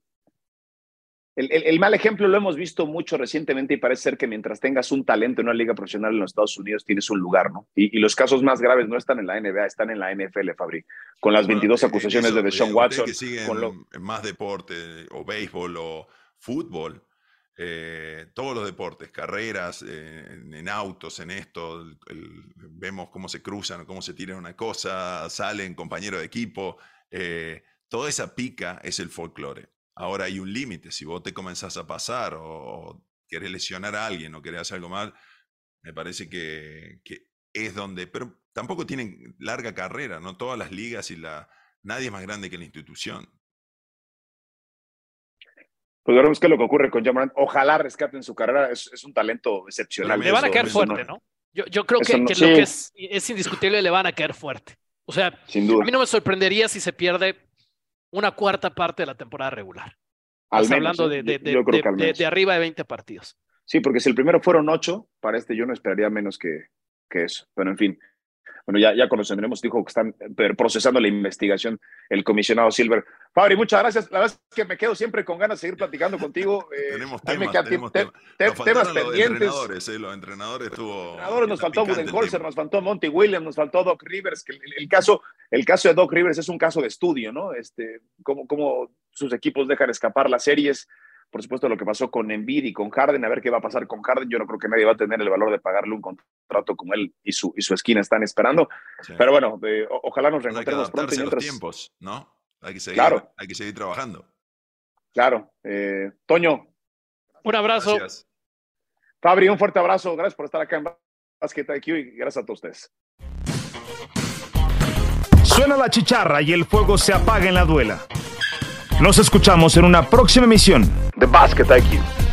mal ejemplo lo hemos visto mucho recientemente y parece ser que mientras tengas un talento en una liga profesional en los Estados Unidos tienes un lugar, ¿no? Y, los casos más graves no están en la NBA, están en la NFL, Fabri, con las 22 acusaciones de Deshaun Watson. Que con más deporte, o béisbol, o fútbol, eh, todos los deportes, carreras, eh, en, autos, en esto, vemos cómo se cruzan, cómo se tiran una cosa, salen compañeros de equipo, eh, toda esa pica es el folclore. Ahora hay un límite, si vos te comenzás a pasar o, querés lesionar a alguien o querés hacer algo mal, me parece que, es donde, pero tampoco tienen larga carrera, ¿no? Todas las ligas y la, nadie es más grande que la institución. Pues veremos qué es lo que ocurre con Jamarant. Ojalá rescaten su carrera, es, un talento excepcional. Le van a caer fuerte, ¿no? Yo, yo, creo que, lo que es, es, indiscutible le van a caer fuerte. O sea, Sin duda. a mí no me sorprendería si se pierde una cuarta parte de la temporada regular. Al hablando ¿eh? de, de, de, arriba de 20 partidos. Sí, porque si el primero fueron ocho, para este yo no esperaría menos que, que eso. Pero en fin, bueno, ya, ya conocemos, dijo que están eh, procesando la investigación el comisionado Silver. Fabri, muchas gracias. La verdad es que me quedo siempre con ganas de seguir platicando contigo. Eh, tenemos temas, tenemos temas pendientes. Los entrenadores, eh, los entrenadores tuvo. Entrenadores nos faltó Budenholzer, nos faltó Monty Williams, nos faltó Doc Rivers. Que el, caso, el caso de Doc Rivers es un caso de estudio, ¿no? Este, cómo, cómo sus equipos dejan escapar las series por supuesto, lo que pasó con Embiid y con Harden, a ver qué va a pasar con Harden. Yo no creo que nadie va a tener el valor de pagarle un contrato como él y su, y su esquina están esperando. Pero bueno, eh, ojalá nos reencontremos pronto. Y los tiempos, ¿no? Hay que seguir, claro. hay que seguir trabajando. Claro. Eh, Toño. Un abrazo. Fabri, un fuerte abrazo. Gracias por estar acá en Basket IQ y gracias a todos ustedes. Suena la chicharra y el fuego se apaga en la duela. Nos escuchamos en una próxima emisión de Basket IQ.